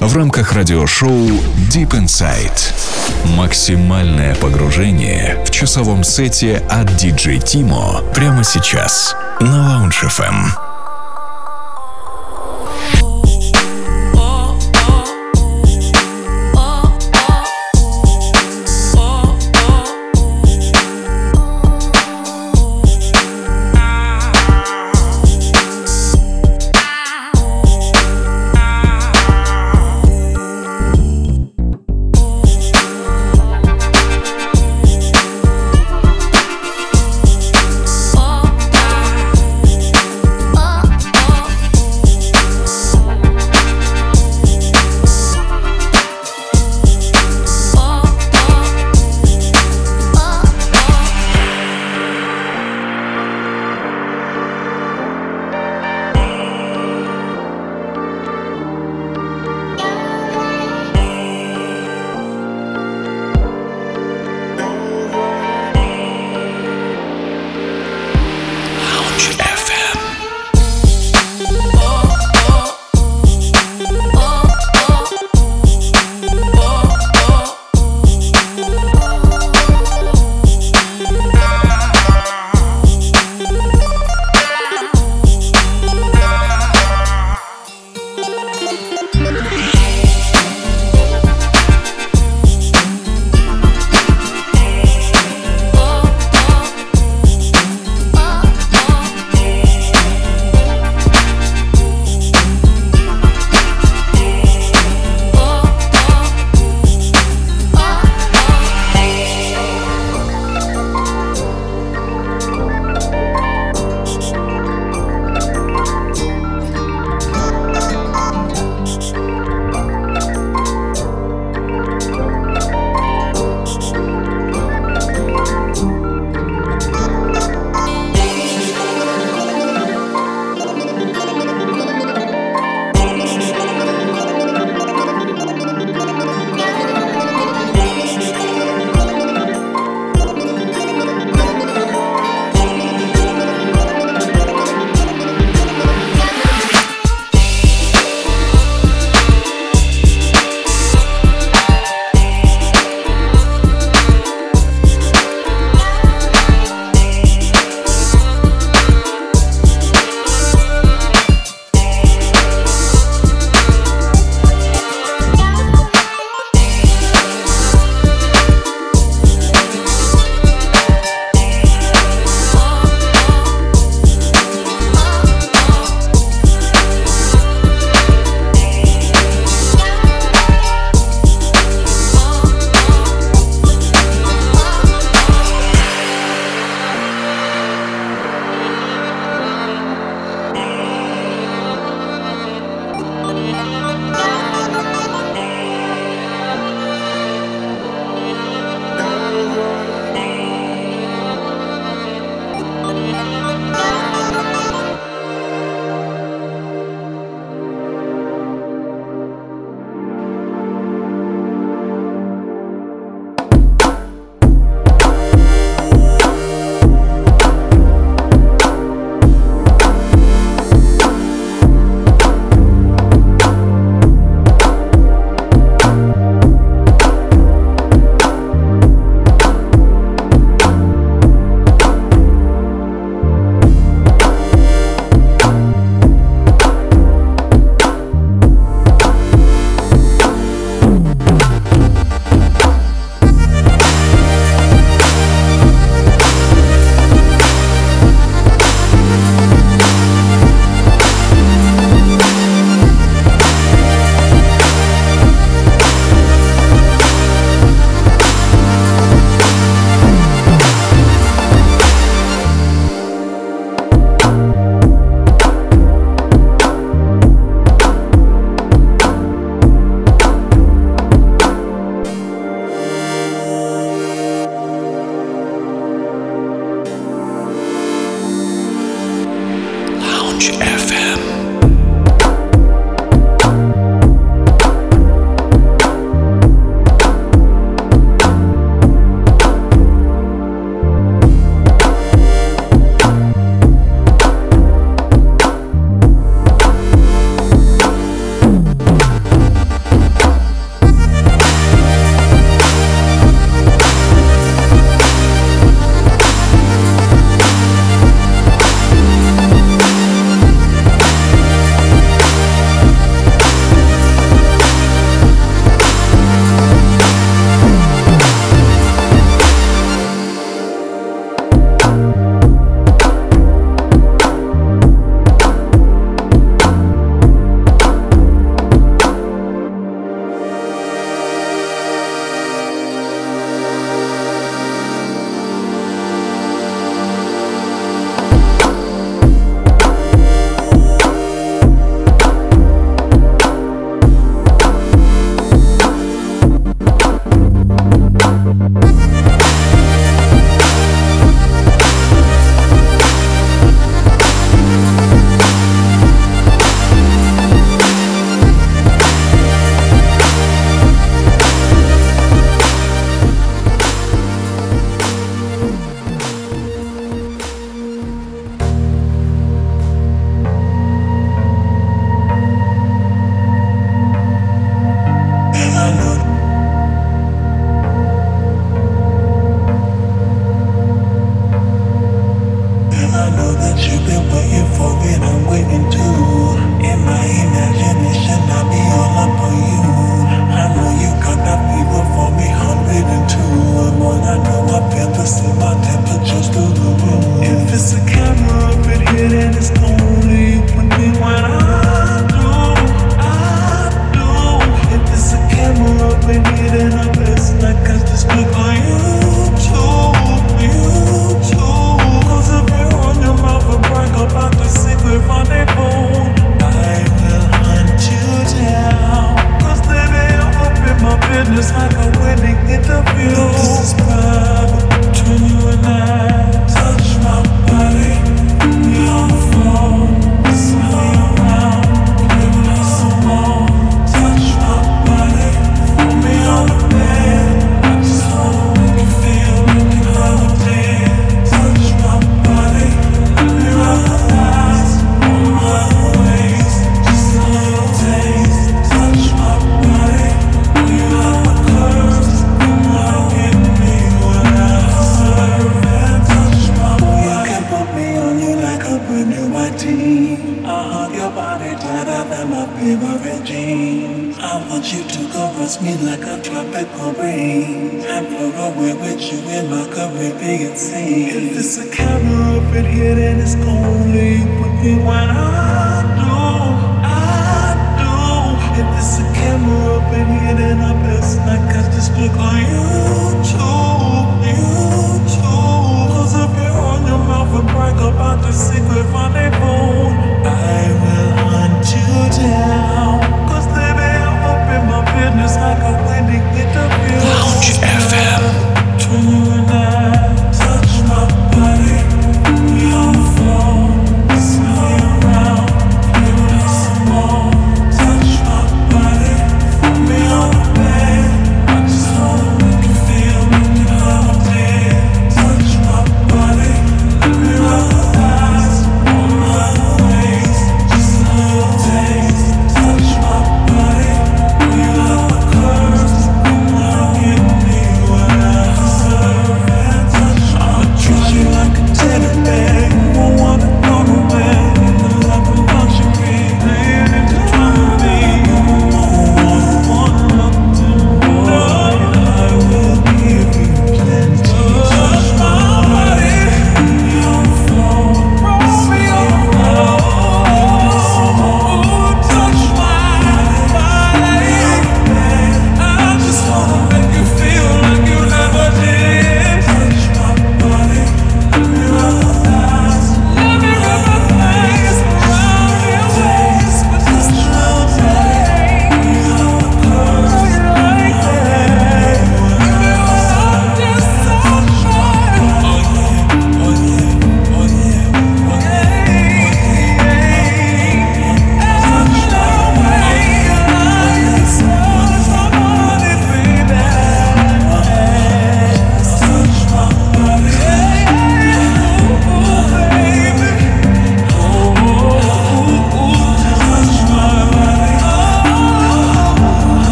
в рамках радиошоу Deep Inside. Максимальное погружение в часовом сете от DJ Тимо прямо сейчас на Lounge FM.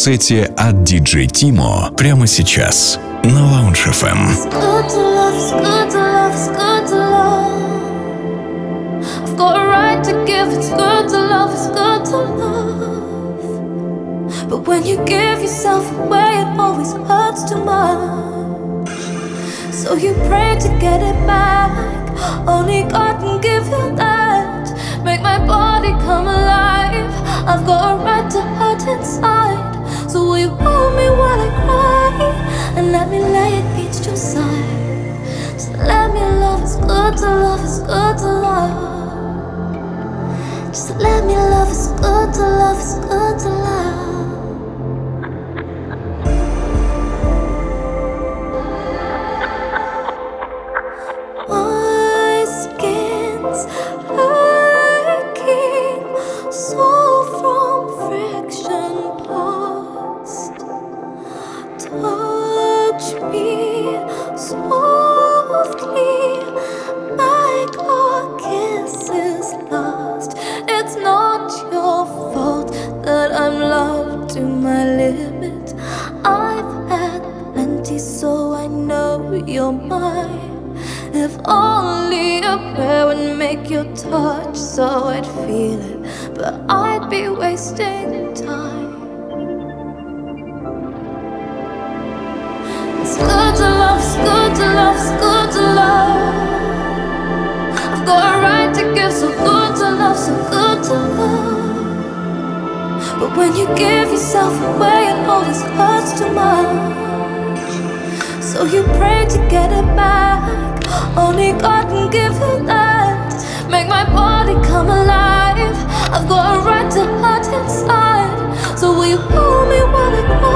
сете от DJ Timo прямо сейчас на Lounge FM. But when you give yourself away, it always hurts too much. So you pray to get it back. Only God can give you that. Make my body come alive. I've got a right to hurt inside. So will you hold me while I cry? And let me lay it against your side. So let me love, it's good to love, it's good to love. Just let me love, it's good to love, it's good to love. where would make your touch so I'd feel it, but I'd be wasting time. It's good to love, it's good to love, it's good to love. I've got a right to give, so good to love, so good to love. But when you give yourself away, it always hurts too much. So you pray to get it back. Only God can give you that. Make my body come alive. I've got a right to hurt inside. So will you hold me while I cry?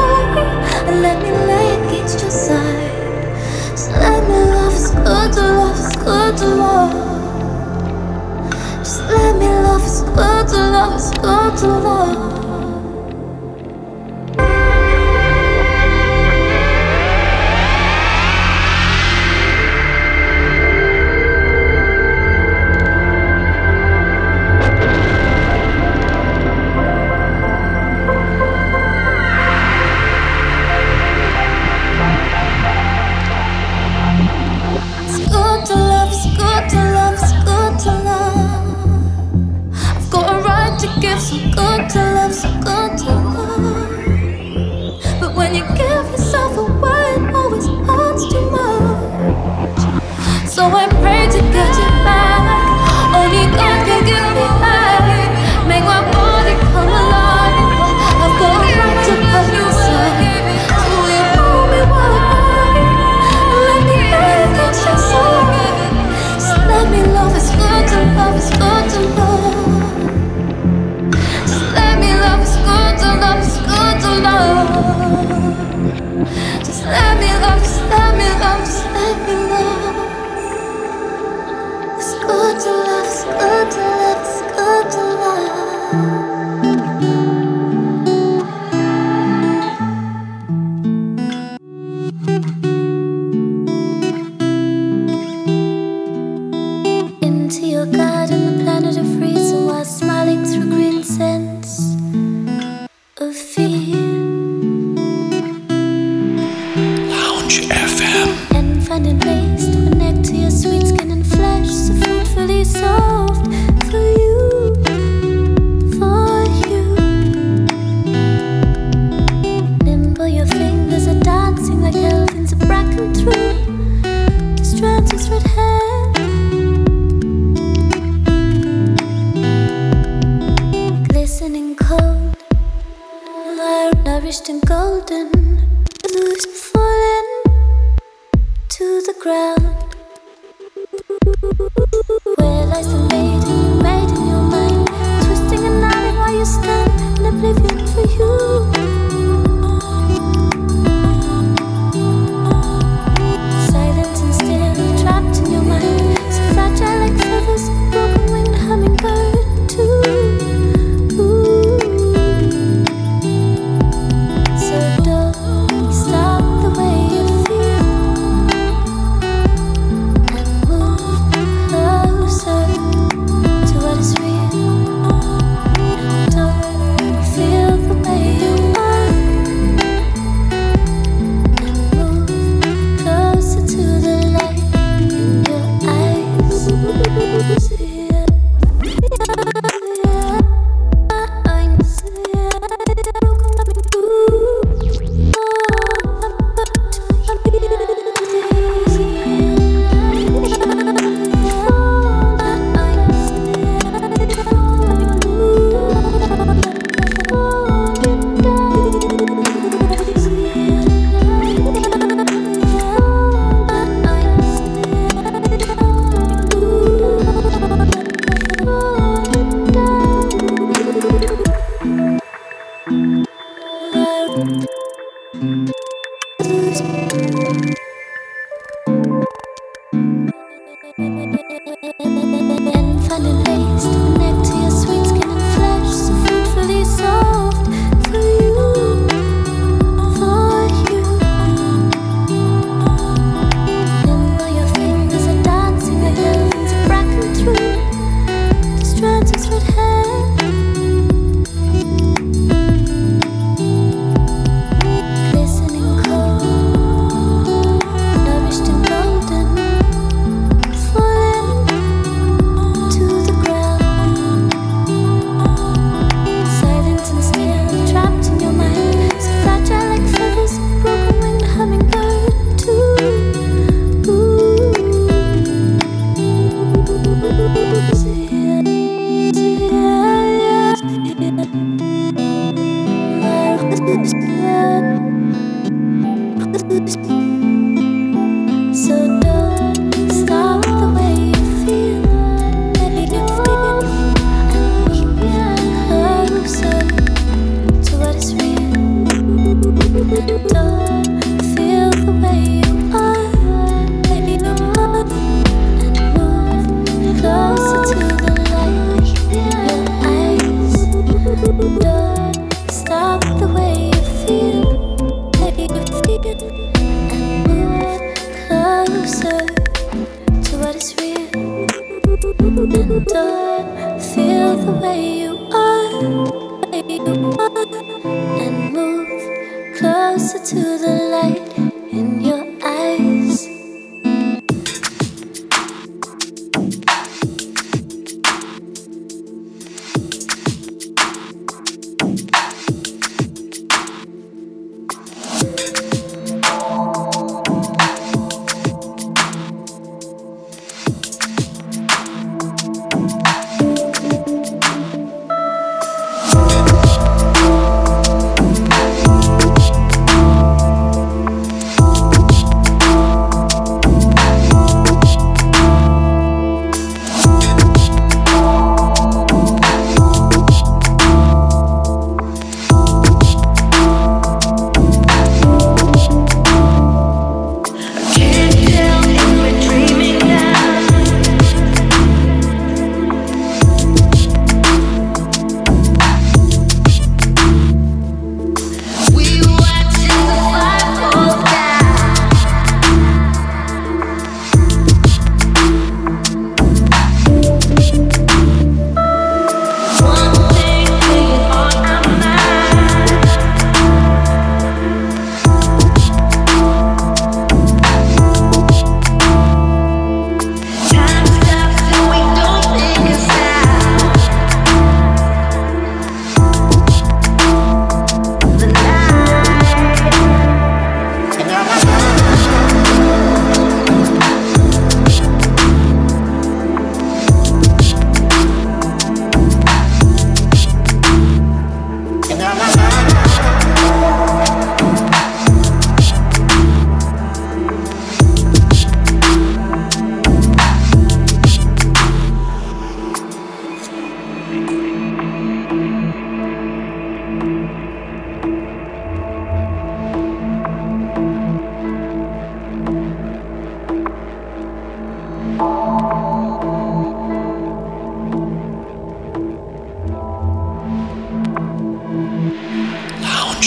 And falling waste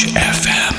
FM.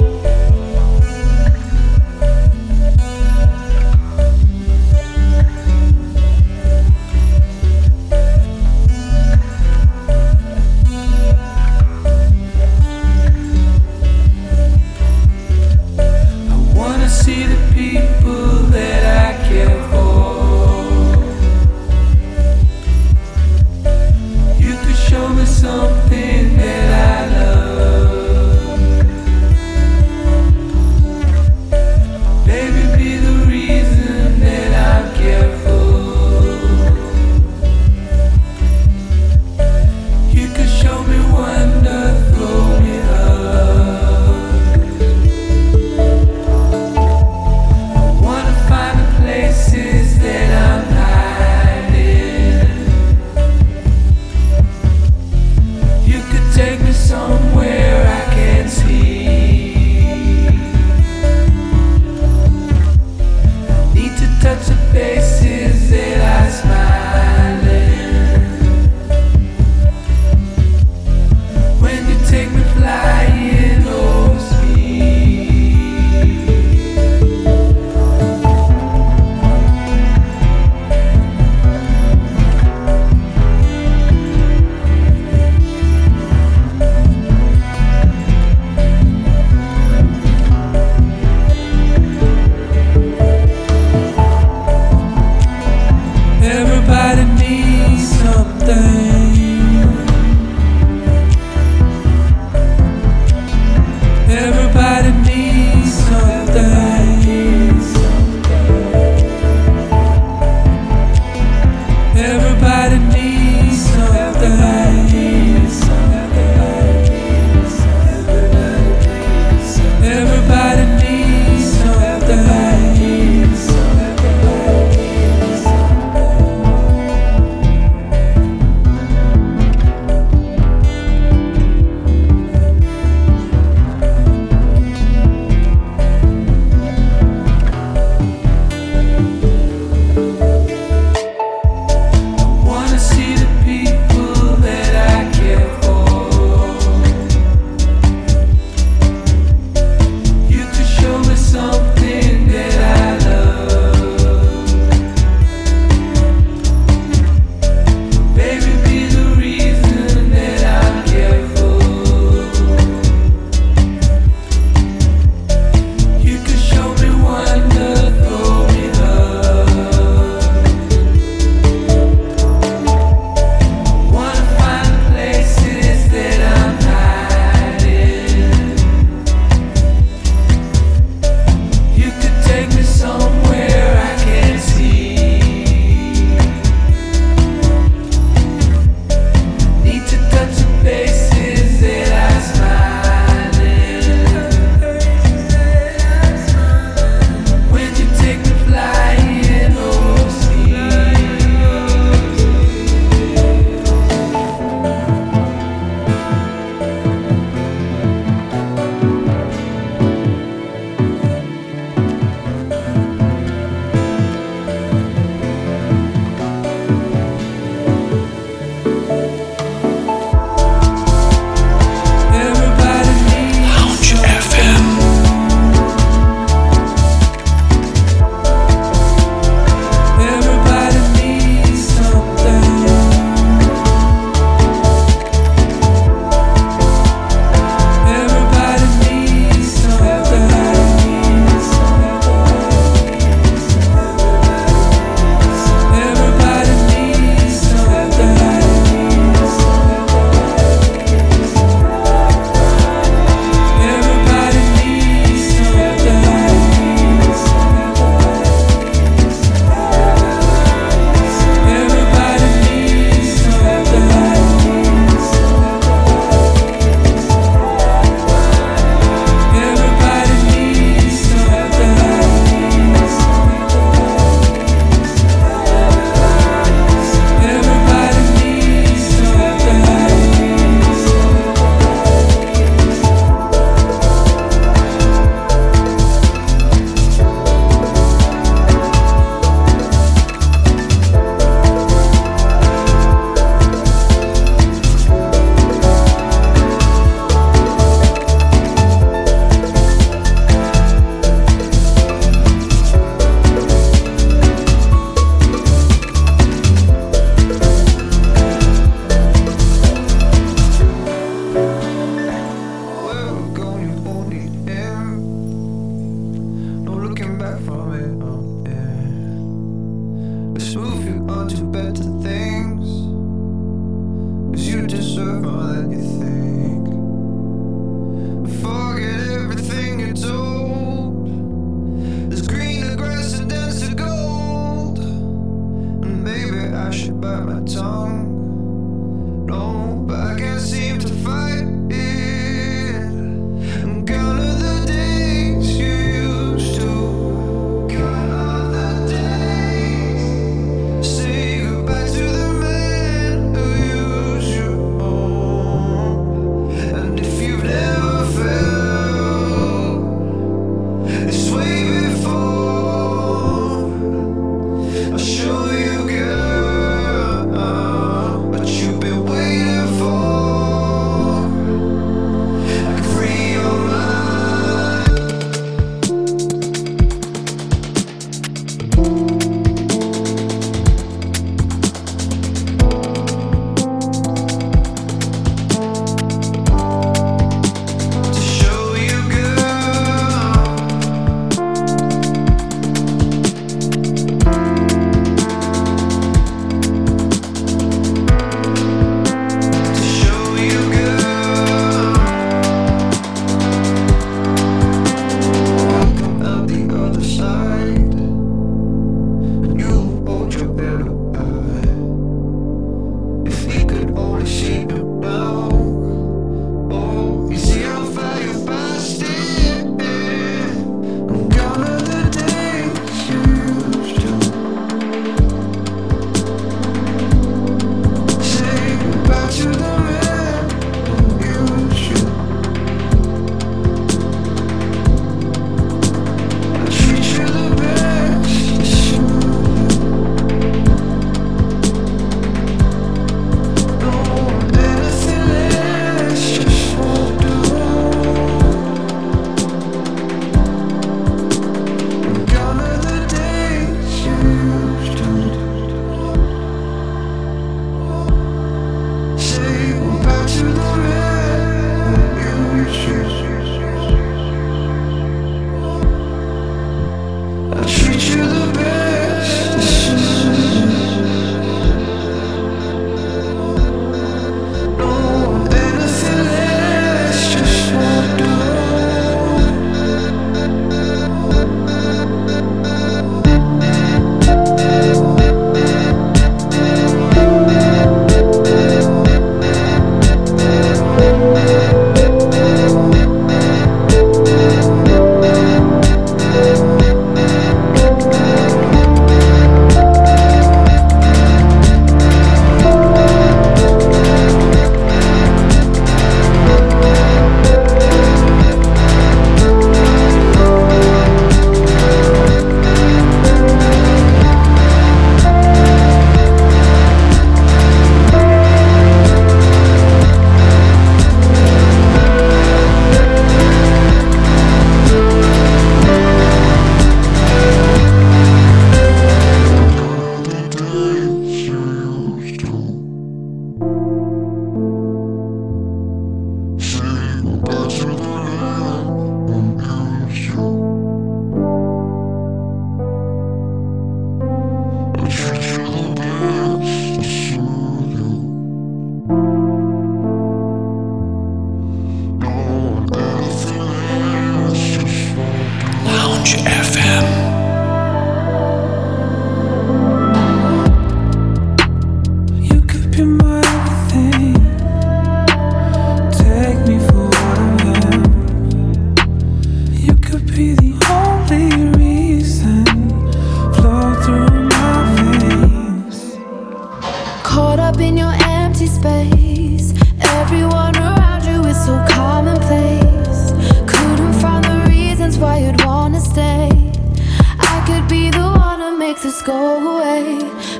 Go away,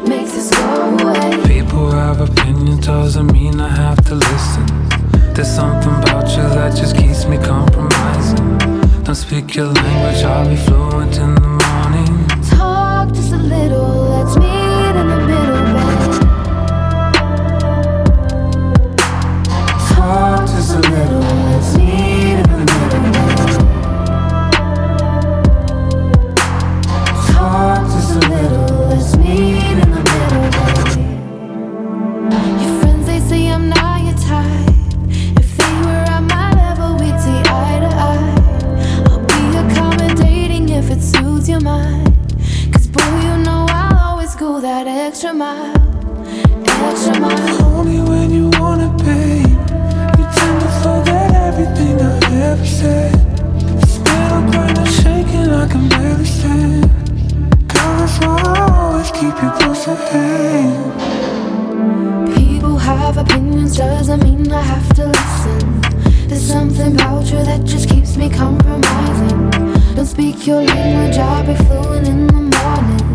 make this go away. People have opinions, doesn't mean I have to listen. There's something about you that just keeps me compromising. Don't speak your language, I'll be fluent in the said. Still grinding, shaking, I can barely stand. Girl, that's always keep you close at hand. People have opinions, doesn't mean I have to listen. There's something about you that just keeps me compromising. Don't speak your language, I'll be fluent in the morning.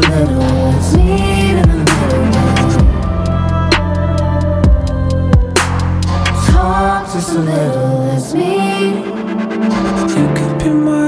Let's meet in the middle. Talk just a little, let's meet. You could be my